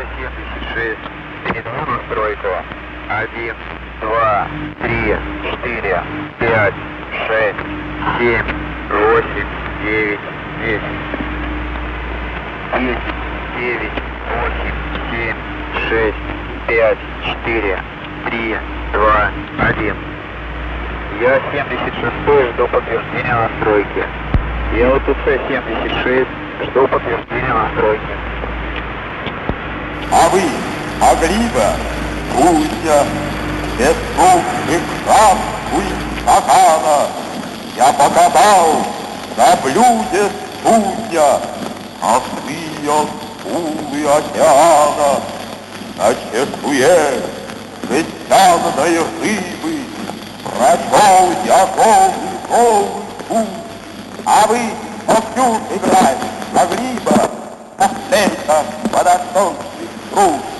76. Передаю настройку. 1, 2, 3, 4, 5, 6, 7, 8, 9, 10. 10, 9, 8, 7, 6, 5, 4, 3, 2, 1. Я 76 жду подтверждения настройки. Я УТЦ 76 жду подтверждения настройки. А вы, Агрива, Кузя, Бессушных шам Кульстакана, Я покатал на блюде судья, А ты ее скулы океана, На чешуе жестяной рыбы Прошел я голый, голый путь, А вы, Моксюш, играй, Агрива, Костенко подошел. 嗯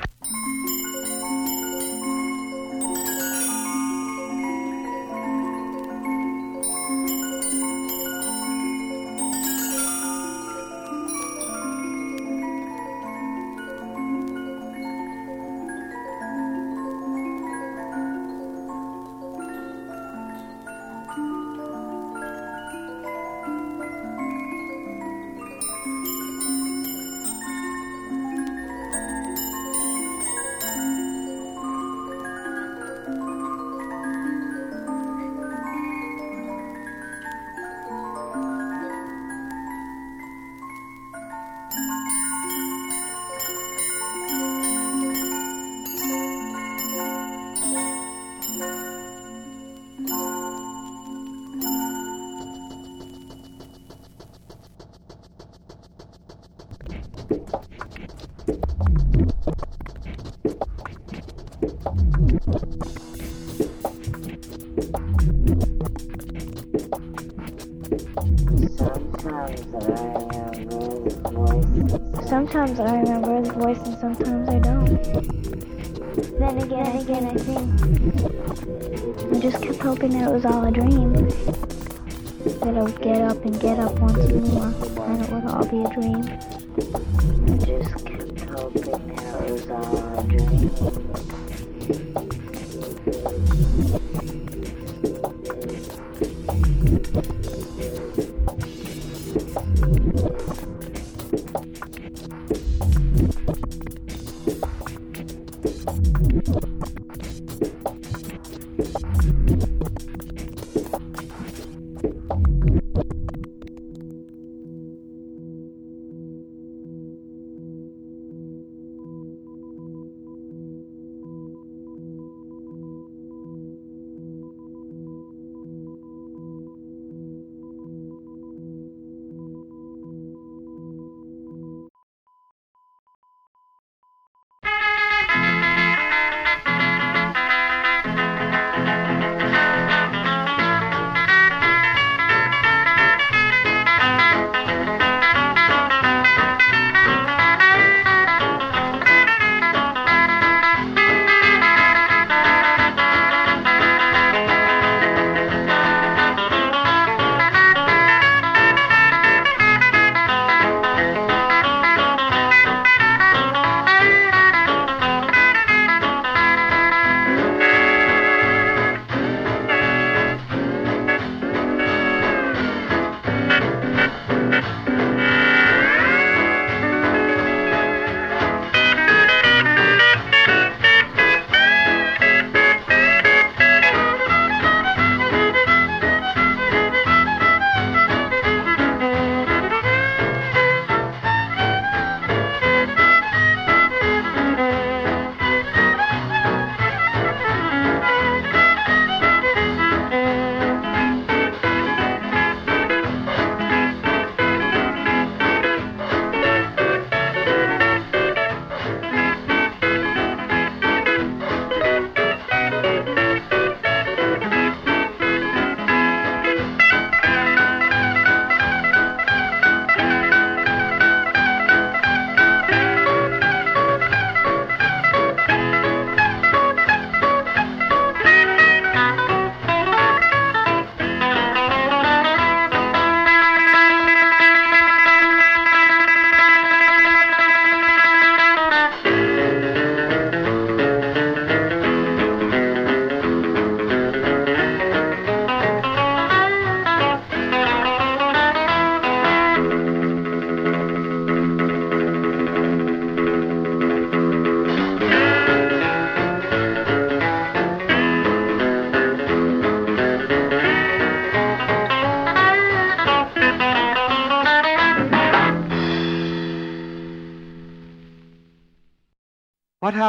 And sometimes I don't. Then again, then again, I think I just kept hoping that it was all a dream. That I would get up and get up once more, and it would all be a dream.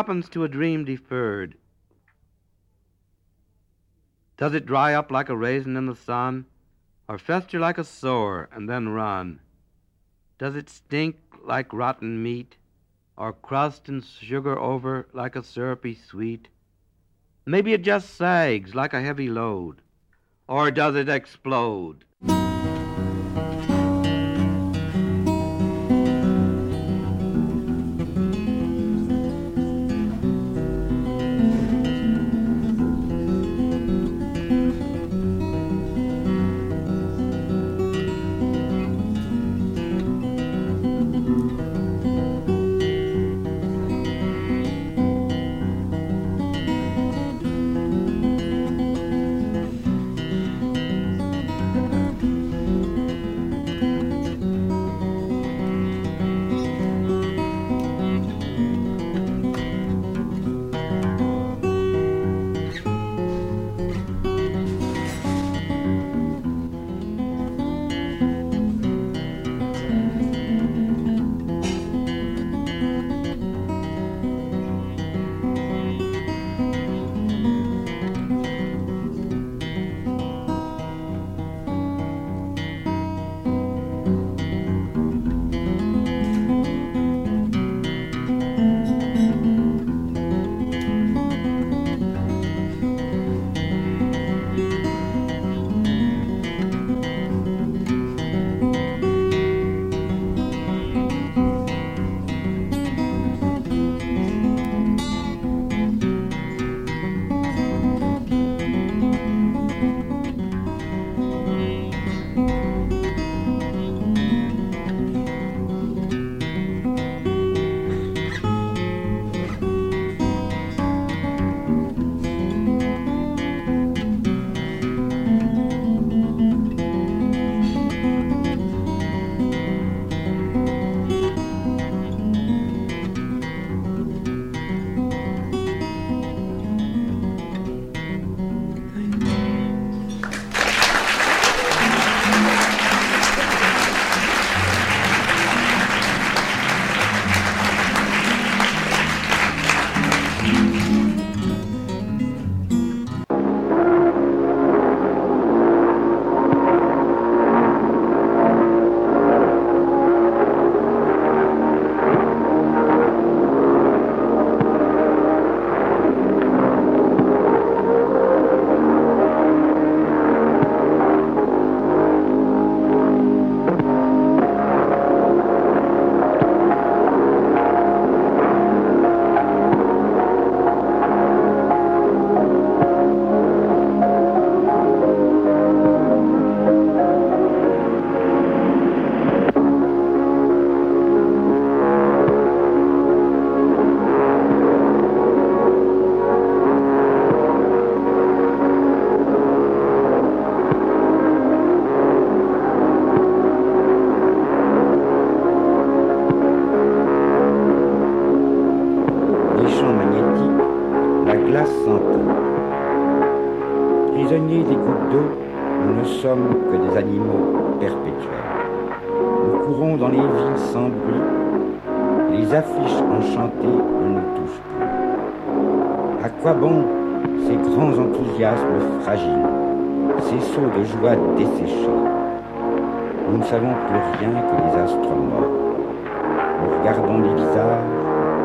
Happens to a dream deferred? Does it dry up like a raisin in the sun, or fester like a sore and then run? Does it stink like rotten meat, or crust and sugar over like a syrupy sweet? Maybe it just sags like a heavy load, or does it explode? Affiches enchantées ne nous touchent plus. À quoi bon ces grands enthousiasmes fragiles, ces sauts de joie desséchés? Nous ne savons plus rien que les astres morts. Nous regardons les visages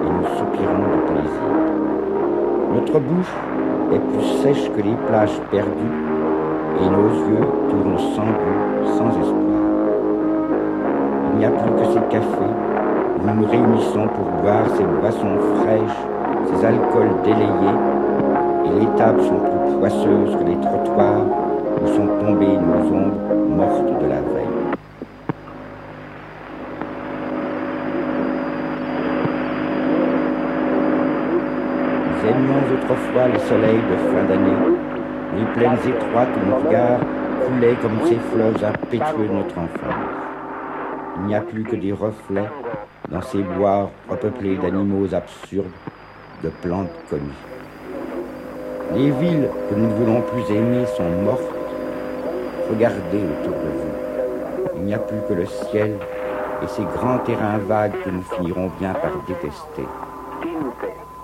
et nous soupirons de plaisir. Notre bouche est plus sèche que les plages perdues et nos yeux tournent sans but, sans espoir. Il n'y a plus que ces cafés nous nous réunissons pour boire ces boissons fraîches, ces alcools délayés, et les tables sont plus poisseuses que les trottoirs où sont tombées nos ombres mortes de la veille. Nous aimions autrefois le soleil de fin d'année, les plaines étroites où nos regards coulaient comme ces fleuves impétueux de notre enfance. Il n'y a plus que des reflets dans ces bois repeuplés d'animaux absurdes, de plantes connues. Les villes que nous ne voulons plus aimer sont mortes. Regardez autour de vous. Il n'y a plus que le ciel et ces grands terrains vagues que nous finirons bien par détester.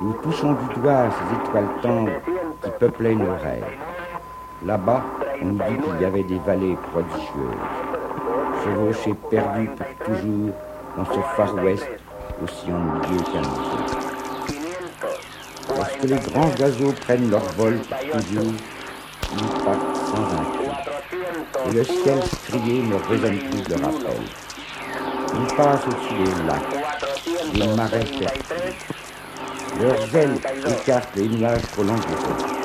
Nous touchons du doigt ces étoiles tendres qui peuplaient nos rêves. Là-bas, on nous dit qu'il y avait des vallées prodigieuses, chevauchées perdues pour toujours dans ce Far West aussi ennuyeux qu'un. Lorsque les grands oiseaux prennent leur vol pour toujours, ils partent sans un cri. Et le ciel strié ne résonne plus de rappel. Ils passent au-dessus des lacs, des marais fertiles. Leurs ailes écartent les nuages trop langoureux.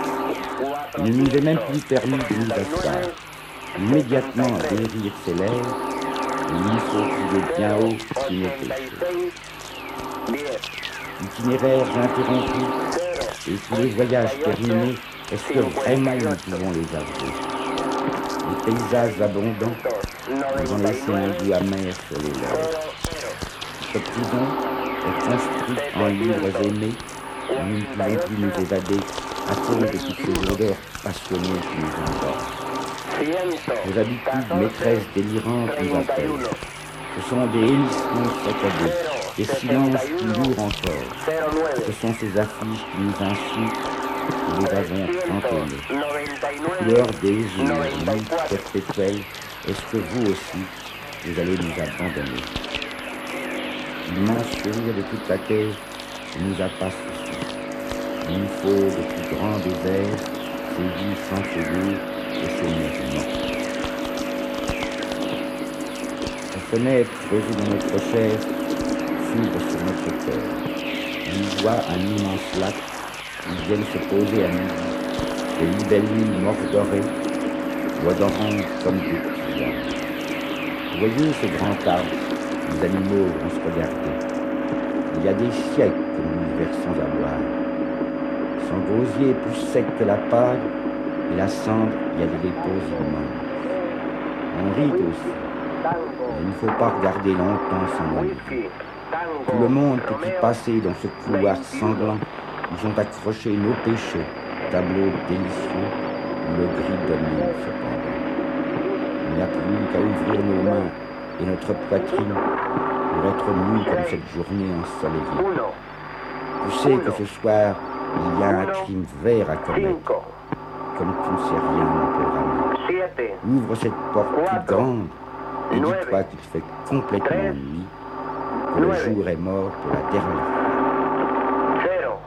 Il ne nous est même plus permis de nous asseoir. Immédiatement, un délire s'élève, et il faut crier bien haut si nos péchés. Itinéraires interrompus et tous les voyages terminés, est-ce que vraiment nous pouvons les avouer? Les paysages abondants nous ont laissé un goût amer sur les lèvres. Cette prison est construite en livres aimés, nous ne pouvons plus nous évader à cause de toutes ces odeurs passionnées qui nous emportent. Nos habitudes maîtresses délirantes nous appellent. Ce sont des hélissements saccadés, des silences plus lourds encore. Ce sont ces affiches qui nous insultent, nous les avons entonnées. Couleur désir, lutte perpétuelle, est-ce que vous aussi, vous allez nous abandonner? L'immense sourire de toute la terre ne nous a pas suffi. Il nous faut de plus grands déserts, ces vies sans mouvements. La fenêtre creusée dans notre chair s'ouvre sur notre cœur. On voit un immense lac, ils viennent se poser à midi, des libellules mordorées, odorant comme des clients. Voyez ce grand arbre, les animaux vont se regarder. Il y a des siècles que nous nous versons à boire. Son gosier plus sec que la paille, la cendre y a des dépôts immenses. On rit aussi, il ne faut pas regarder longtemps sans envie. Tout le monde peut y passer dans ce couloir sanglant où sont accrochés nos péchés, tableaux délicieux le gris domine cependant. Il n'y a plus qu'à ouvrir nos mains et notre poitrine pour être nus comme cette journée ensoleillée. Tu sais que ce soir, il y a un crime vert à commettre. Comme tu ne sais rien, mon pauvre ami. Ouvre cette porte toute grande et dis-toi qu'il fait complètement nuit, que le jour est mort pour la dernière fois. 0,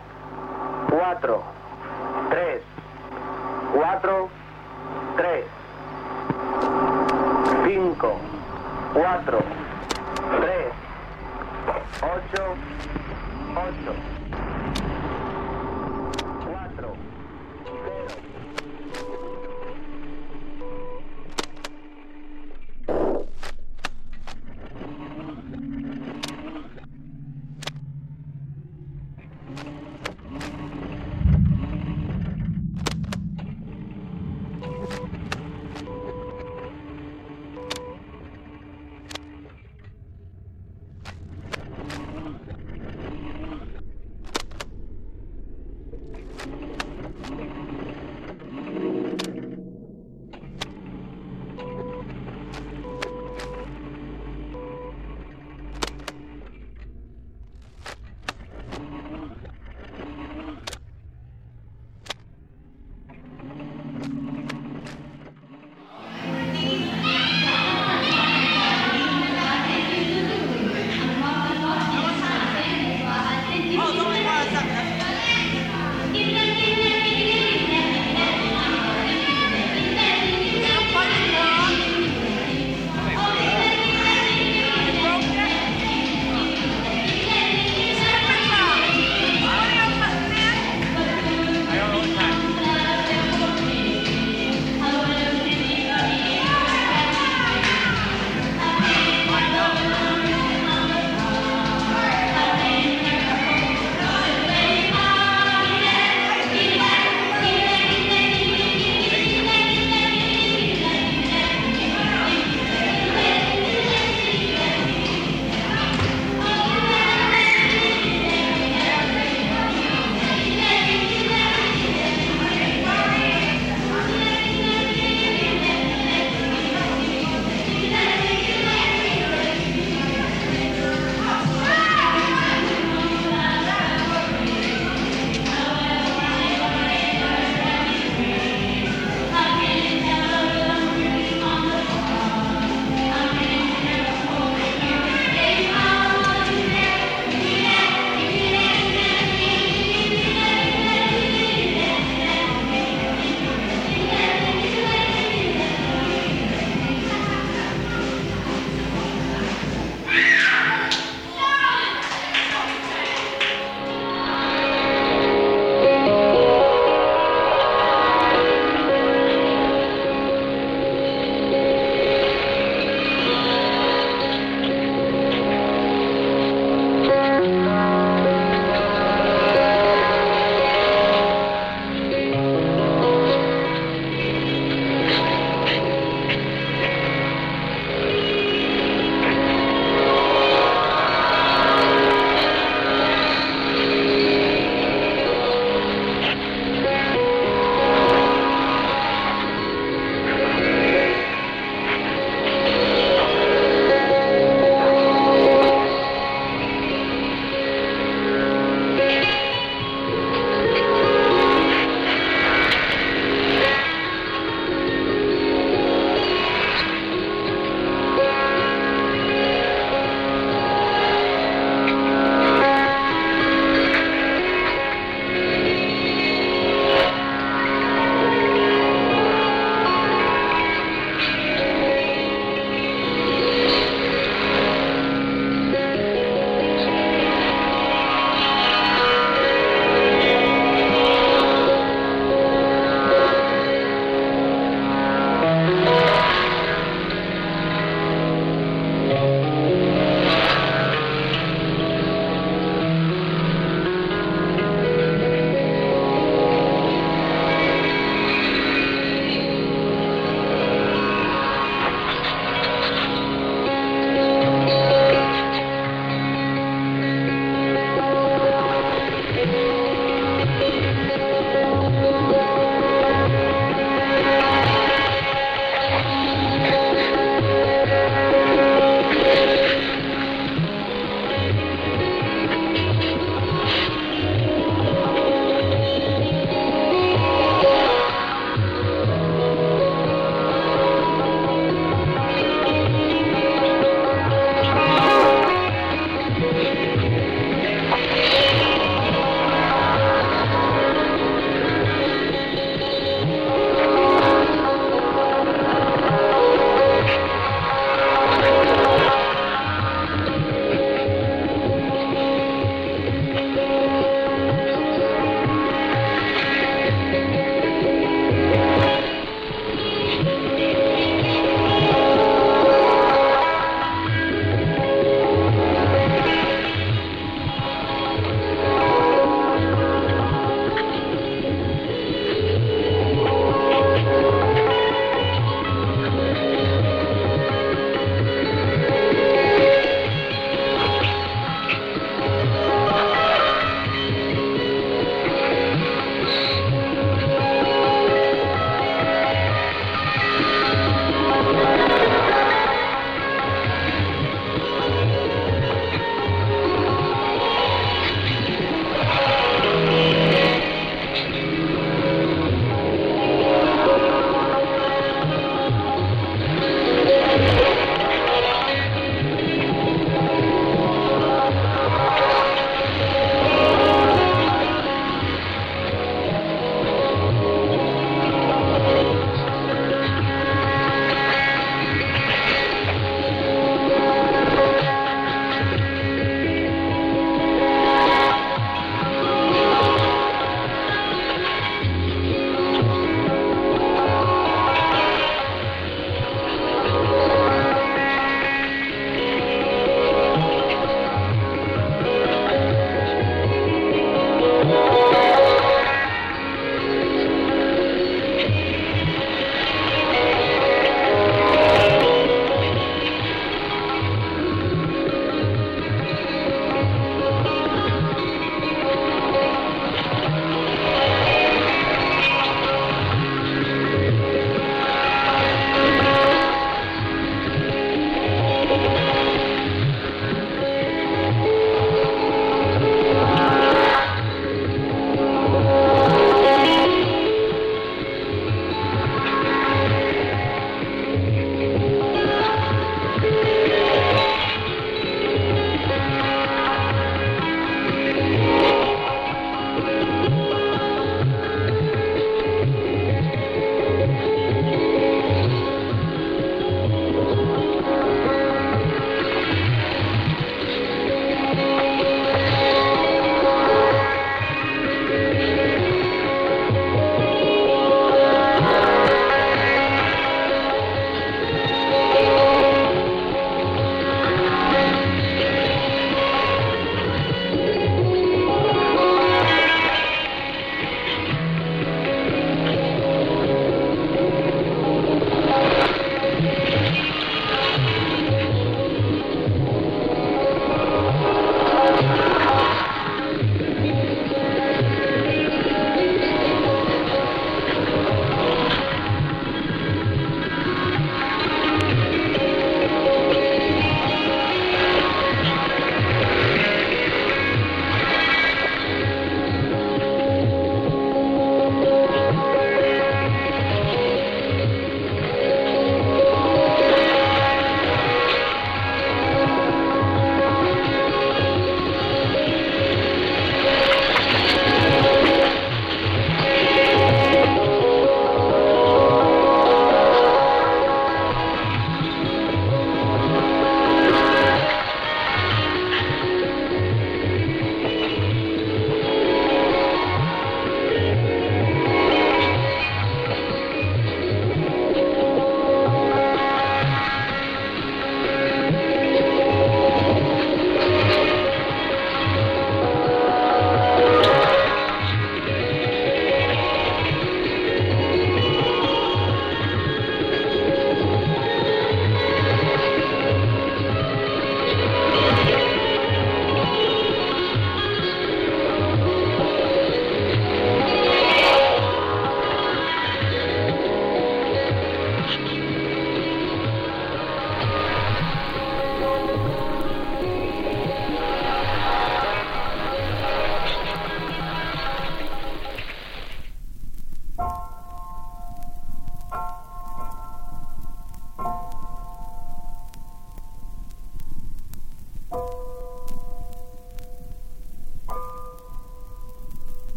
4, 3, 4, 3, 5, 4, 3, 8, 8,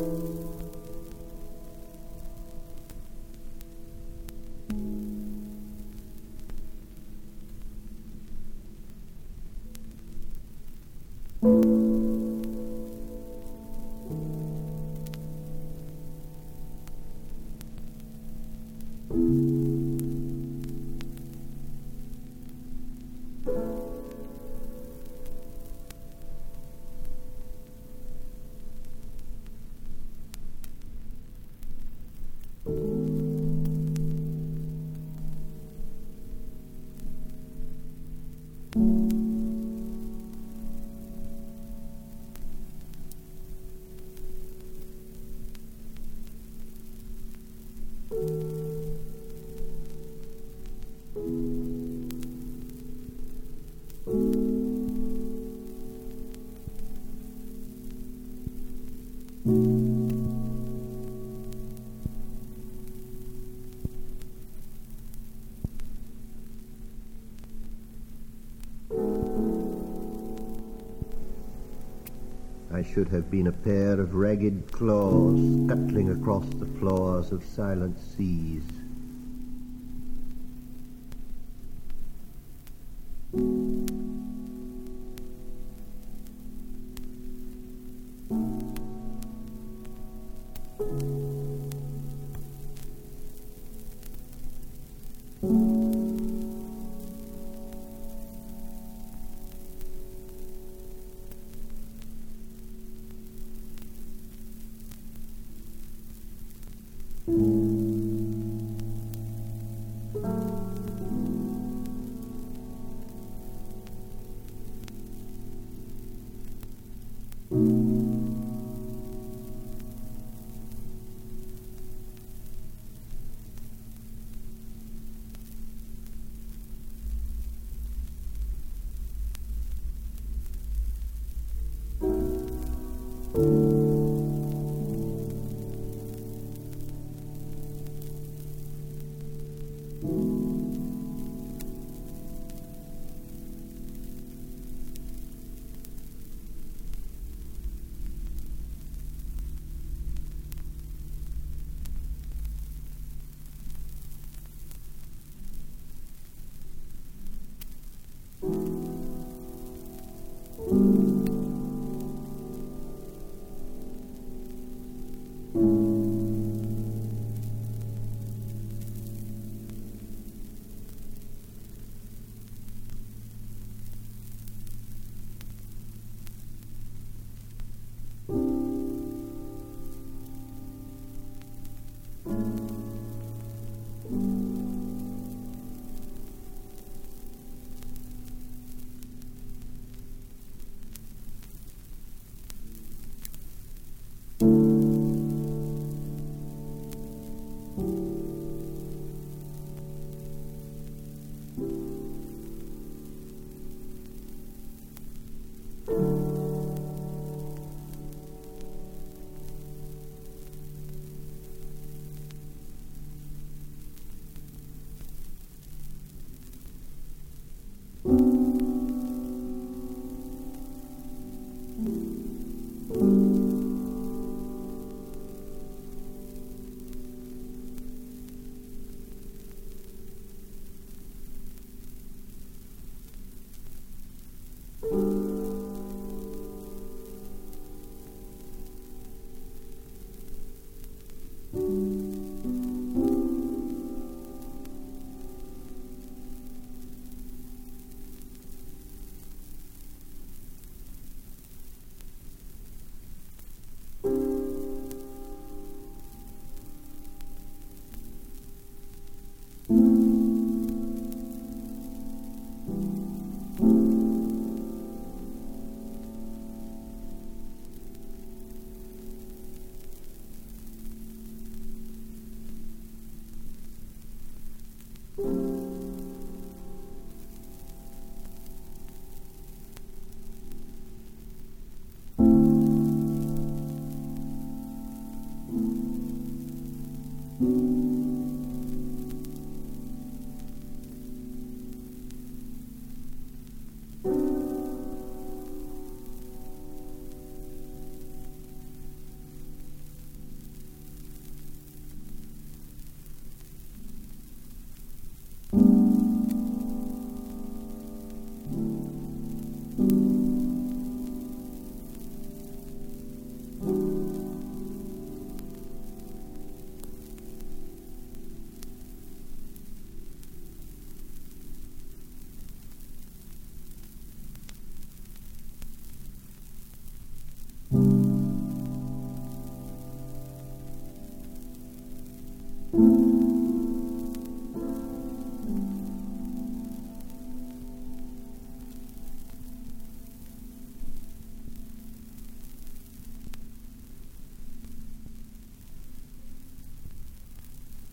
thank you should have been a pair of ragged claws scuttling across the floors of silent seas.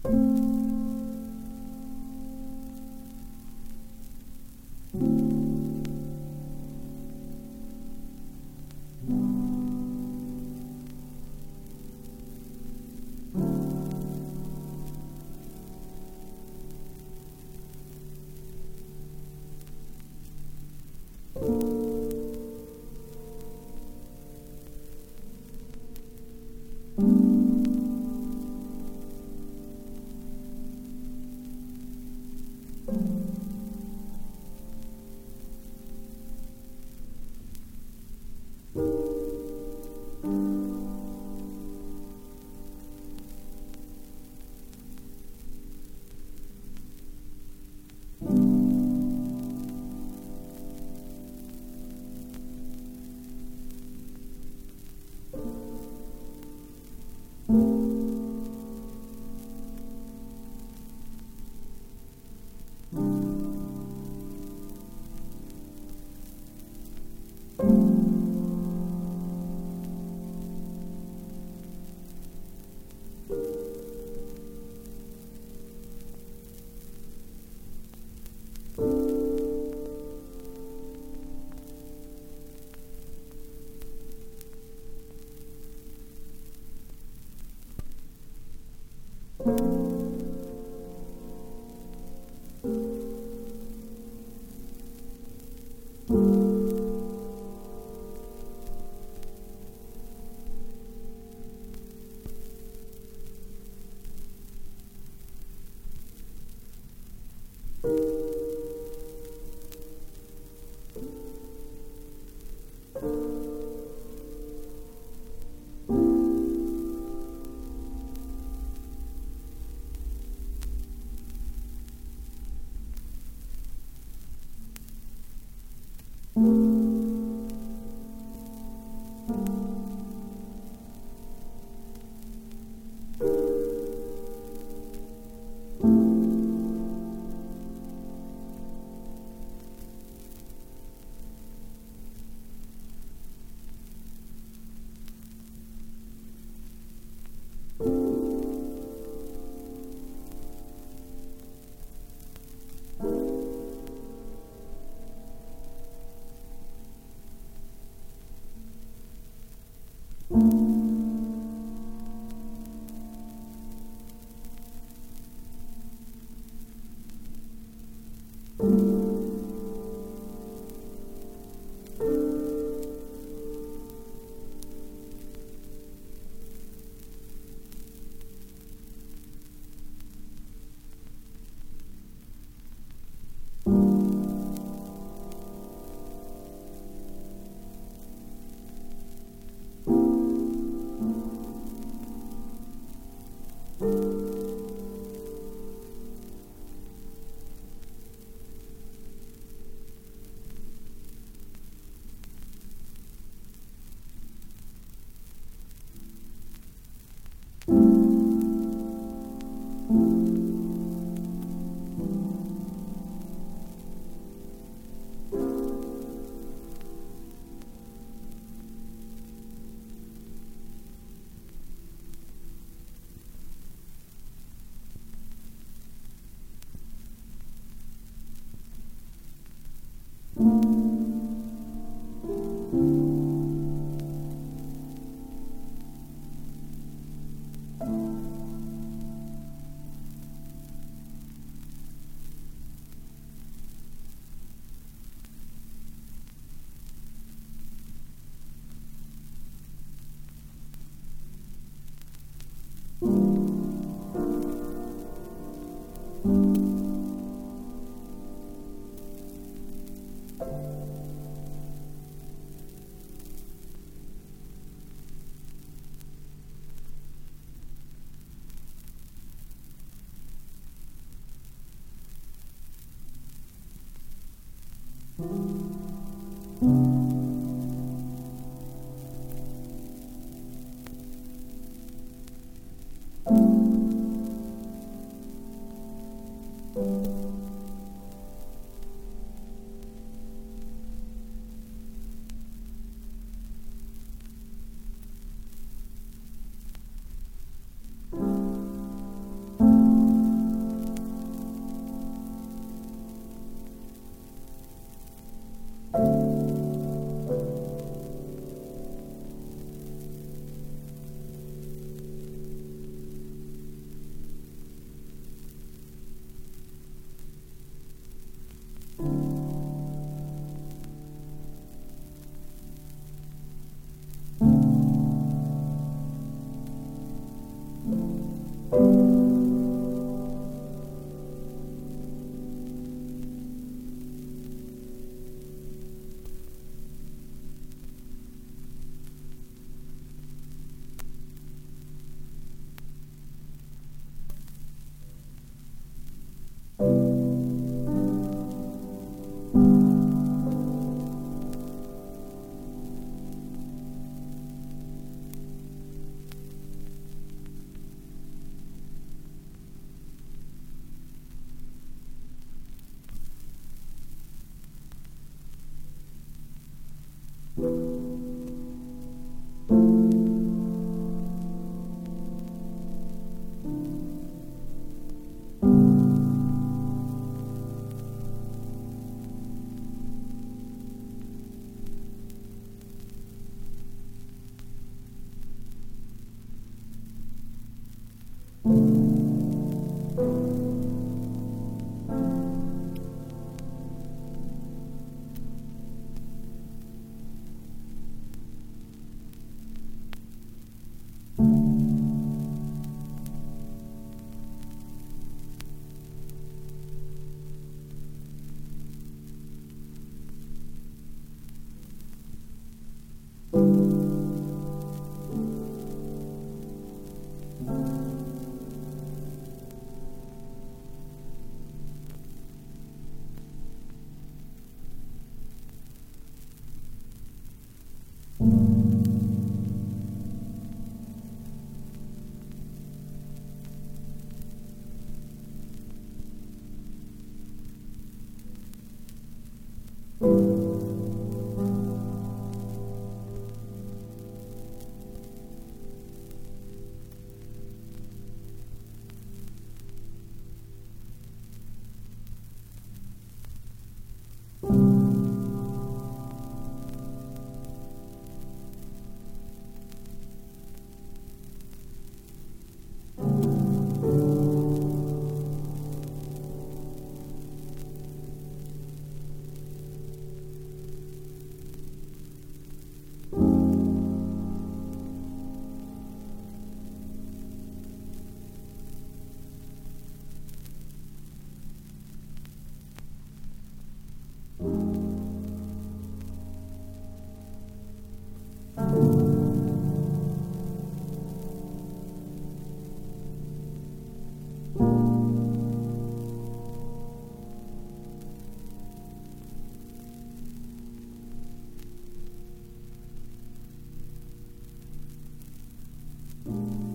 thank you Thank you. thank you Thank you. Thank you. thank you thank you thank you